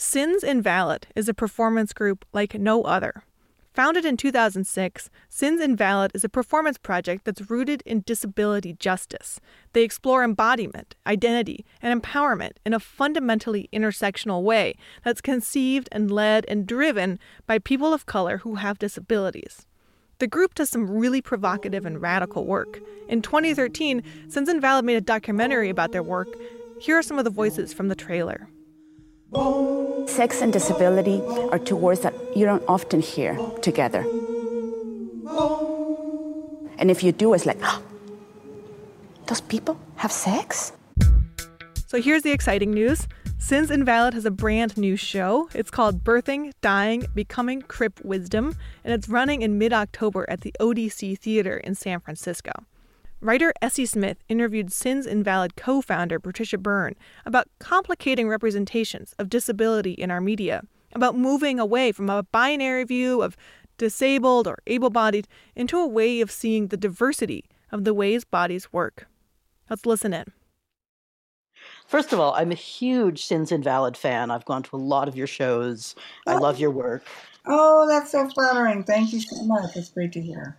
Sins Invalid is a performance group like no other. Founded in 2006, Sins Invalid is a performance project that's rooted in disability justice. They explore embodiment, identity, and empowerment in a fundamentally intersectional way that's conceived and led and driven by people of color who have disabilities. The group does some really provocative and radical work. In 2013, Sins Invalid made a documentary about their work. Here are some of the voices from the trailer. Sex and disability are two words that you don't often hear together. And if you do, it's like, oh, those people have sex? So here's the exciting news. Sins Invalid has a brand new show. It's called Birthing, Dying, Becoming Crip Wisdom, and it's running in mid October at the ODC Theater in San Francisco. Writer s.e. smith interviewed Sins Invalid co founder Patricia Berne about complicating representations of disability in our media, about moving away from a binary view of disabled or able bodied into a way of seeing the diversity of the ways bodies work. Let's listen in. First of all, I'm a huge Sins Invalid fan. I've gone to a lot of your shows. I oh. love your work. Oh, that's so flattering. Thank you so much. It's great to hear.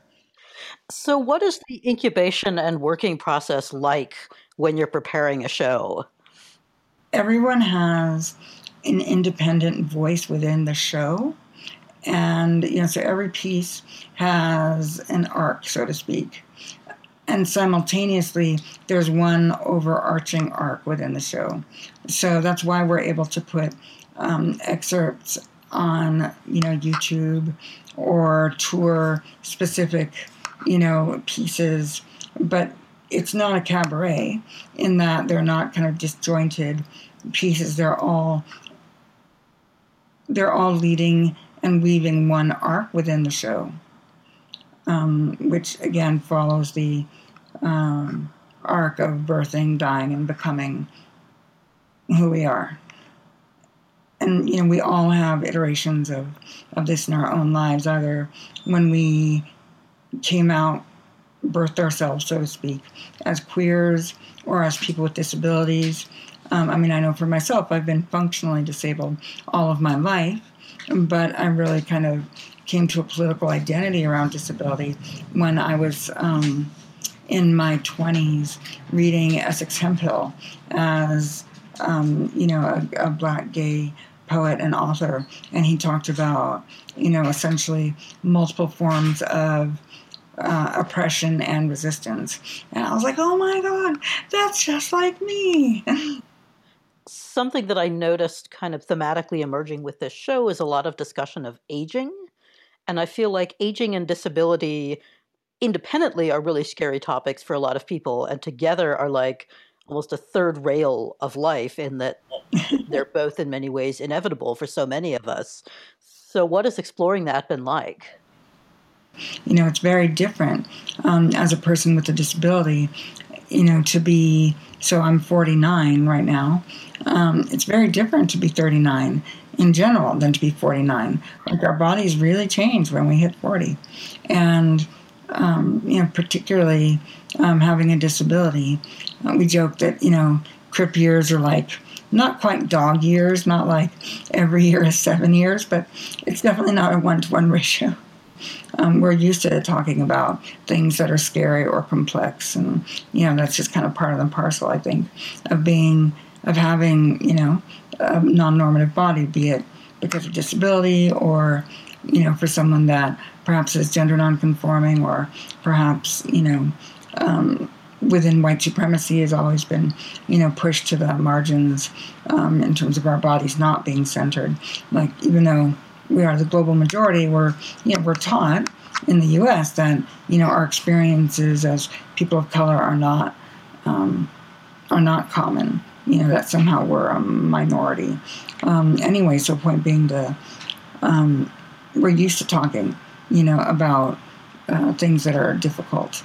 So, what is the incubation and working process like when you're preparing a show? Everyone has an independent voice within the show. And, you know, so every piece has an arc, so to speak and simultaneously there's one overarching arc within the show so that's why we're able to put um, excerpts on you know youtube or tour specific you know pieces but it's not a cabaret in that they're not kind of disjointed pieces they're all they're all leading and weaving one arc within the show um, which again follows the um, arc of birthing, dying, and becoming who we are. And you know, we all have iterations of, of this in our own lives, either when we came out, birthed ourselves, so to speak, as queers or as people with disabilities. Um, I mean, I know for myself, I've been functionally disabled all of my life, but I really kind of came to a political identity around disability when I was um, in my 20s reading Essex Hemphill as, um, you know, a, a black gay poet and author. And he talked about, you know, essentially multiple forms of uh, oppression and resistance. And I was like, oh my God, that's just like me. Something that I noticed kind of thematically emerging with this show is a lot of discussion of aging. And I feel like aging and disability independently are really scary topics for a lot of people and together are like almost a third rail of life in that they're both in many ways inevitable for so many of us. So what has exploring that been like? You know it's very different um, as a person with a disability. You know to be so i'm 49 right now um, it's very different to be 39 in general than to be 49 like our bodies really change when we hit 40 and um, you know, particularly um, having a disability. Uh, we joke that, you know, crip years are like not quite dog years, not like every year is seven years, but it's definitely not a one to one ratio. Um, we're used to talking about things that are scary or complex, and you know that's just kind of part of the parcel, I think, of being of having you know a non-normative body, be it because of disability or you know for someone that perhaps is gender nonconforming or perhaps, you know, um, within white supremacy has always been, you know, pushed to the margins um, in terms of our bodies not being centered. Like even though we are the global majority, we're you know we're taught in the U.S. that you know our experiences as people of color are not um, are not common. You know that somehow we're a minority. Um, anyway, so point being to um, we're used to talking you know, about uh, things that are difficult.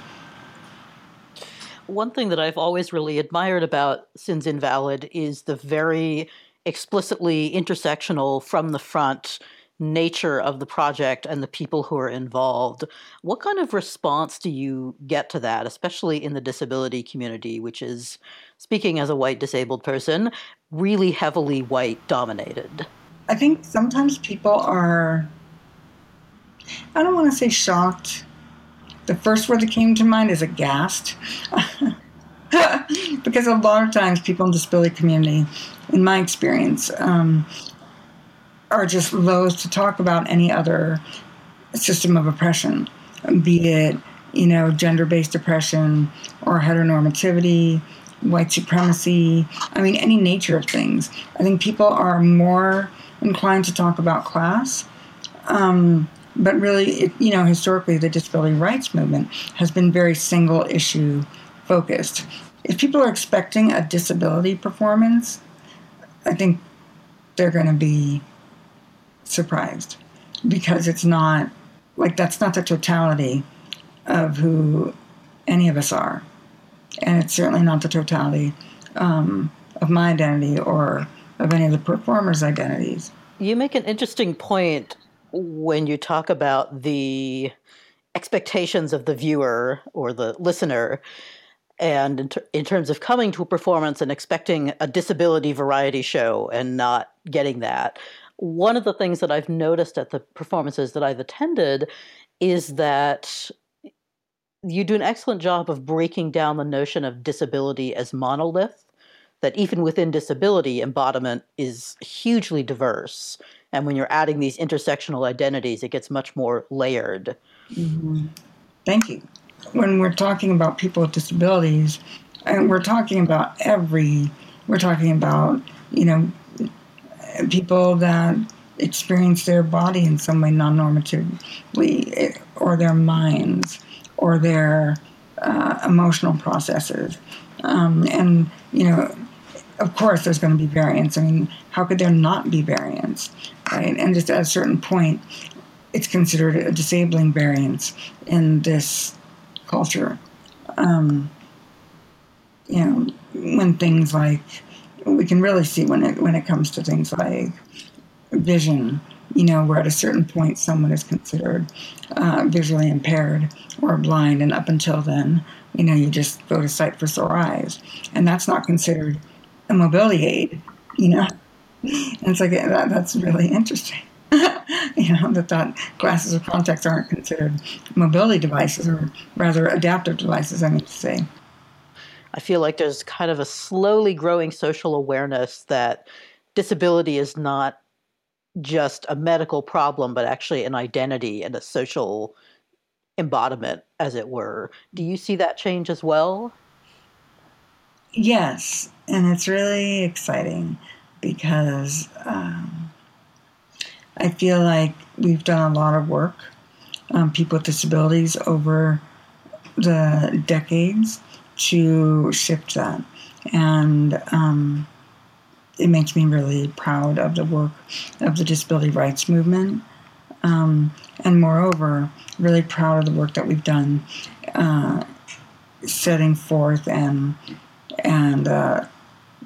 One thing that I've always really admired about Sins Invalid is the very explicitly intersectional from the front nature of the project and the people who are involved. What kind of response do you get to that, especially in the disability community, which is, speaking as a white disabled person, really heavily white dominated? I think sometimes people are, I don't want to say shocked. The first word that came to mind is aghast. because a lot of times people in the disability community, in my experience, um, are just loath to talk about any other system of oppression, be it you know gender-based oppression or heteronormativity, white supremacy. I mean, any nature of things. I think people are more inclined to talk about class. Um, but really, it, you know, historically, the disability rights movement has been very single issue focused. If people are expecting a disability performance, I think they're going to be surprised because it's not like that's not the totality of who any of us are. And it's certainly not the totality um, of my identity or of any of the performers' identities. You make an interesting point when you talk about the expectations of the viewer or the listener and in, ter- in, terms of coming to a performance and expecting a disability variety show and not getting that one of the things that i've noticed at the performances that i've attended is that you do an excellent job of breaking down the notion of disability as monolith that even within disability embodiment is hugely diverse and when you're adding these intersectional identities it gets much more layered mm-hmm. thank you when we're talking about people with disabilities, and we're talking about every, we're talking about, you know, people that experience their body in some way non normatively, or their minds, or their uh, emotional processes. Um, and, you know, of course there's going to be variance. I mean, how could there not be variance? Right? And just at a certain point, it's considered a disabling variance in this culture. Um, you know, when things like we can really see when it when it comes to things like vision. You know, where at a certain point someone is considered uh, visually impaired or blind, and up until then, you know, you just go to sight for sore eyes, and that's not considered mobility aid. You know, and it's like that, that's really interesting. you know, that, that glasses or contacts aren't considered mobility devices or rather adaptive devices, I mean to say. I feel like there's kind of a slowly growing social awareness that disability is not just a medical problem, but actually an identity and a social embodiment, as it were. Do you see that change as well? Yes, and it's really exciting because um, I feel like we've done a lot of work on people with disabilities over the decades to shift that. And um, it makes me really proud of the work of the disability rights movement. Um, and moreover, really proud of the work that we've done uh, setting forth and, and uh,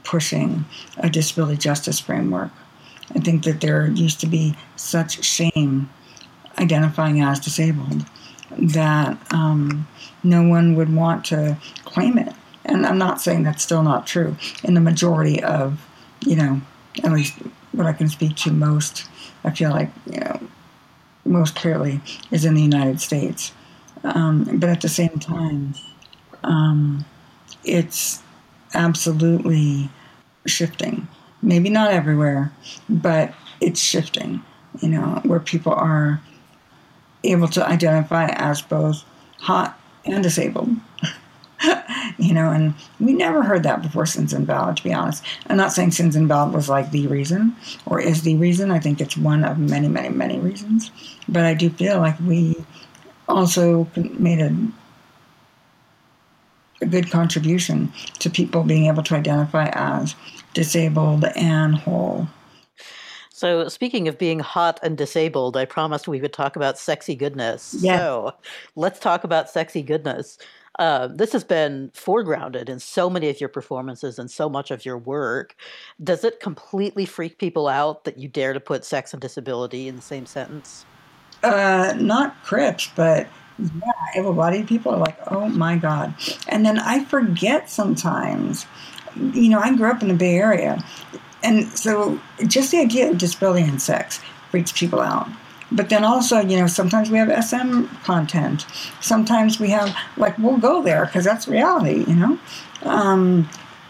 pushing a disability justice framework. I think that there used to be such shame identifying as disabled that um, no one would want to claim it. And I'm not saying that's still not true in the majority of, you know, at least what I can speak to most, I feel like, you know, most clearly is in the United States. Um, but at the same time, um, it's absolutely shifting maybe not everywhere, but it's shifting, you know, where people are able to identify as both hot and disabled. you know, and we never heard that before Sins Invalid, to be honest. I'm not saying Sins Invalid was like the reason or is the reason. I think it's one of many, many, many reasons. But I do feel like we also made a, a good contribution to people being able to identify as disabled and whole. So, speaking of being hot and disabled, I promised we would talk about sexy goodness. Yes. So, let's talk about sexy goodness. Uh, this has been foregrounded in so many of your performances and so much of your work. Does it completely freak people out that you dare to put sex and disability in the same sentence? Uh, not Crips, but yeah, able bodied people are like, oh my God. And then I forget sometimes you know, I grew up in the Bay Area. and so just the idea of disability and sex freaks people out. But then also, you know, sometimes we have SM content. Sometimes we have, like, we'll go there because that's reality, you know? Um,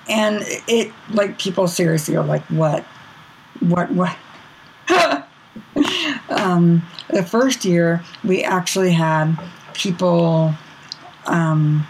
and it, like, people seriously are like, what? What, what? um, the first year, we actually had people um,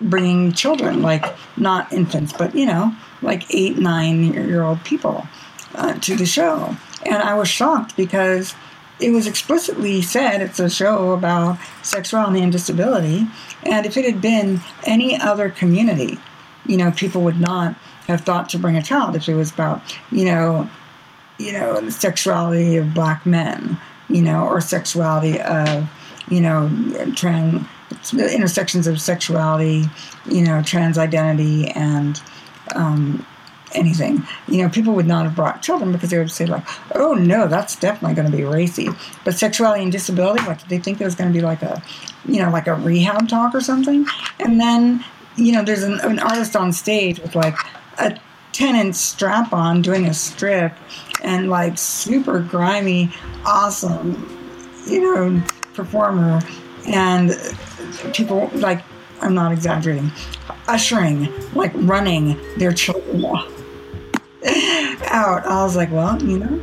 bringing children, like, not infants, but, you know, like eight, nine year old people uh, to the show. And I was shocked because it was explicitly said it's a show about sexuality and disability. And if it had been any other community, you know, people would not have thought to bring a child if it was about, you know, you know, the sexuality of black men, you know, or sexuality of, you know, trans intersections of sexuality, you know, trans identity and um, anything. You know, people would not have brought children because they would say like, "Oh no, that's definitely going to be racy." But sexuality and disability, like, did they think it was going to be like a, you know, like a rehab talk or something? And then, you know, there's an, an artist on stage with like a 10 inch strap on doing a strip and like super grimy, awesome, you know, performer. And people like, I'm not exaggerating, ushering, like running their children out. I was like, well, you know,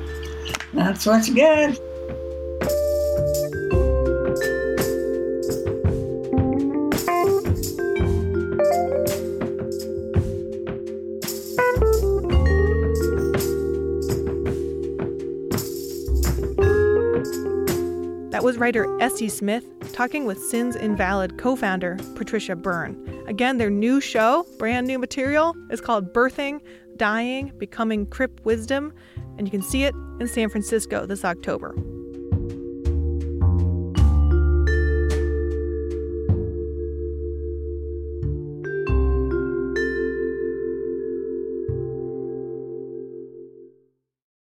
that's what you get. Was writer s.e. smith talking with Sins Invalid co founder Patricia Berne. Again, their new show, brand new material, is called Birthing, Dying, Becoming Crip Wisdom, and you can see it in San Francisco this October.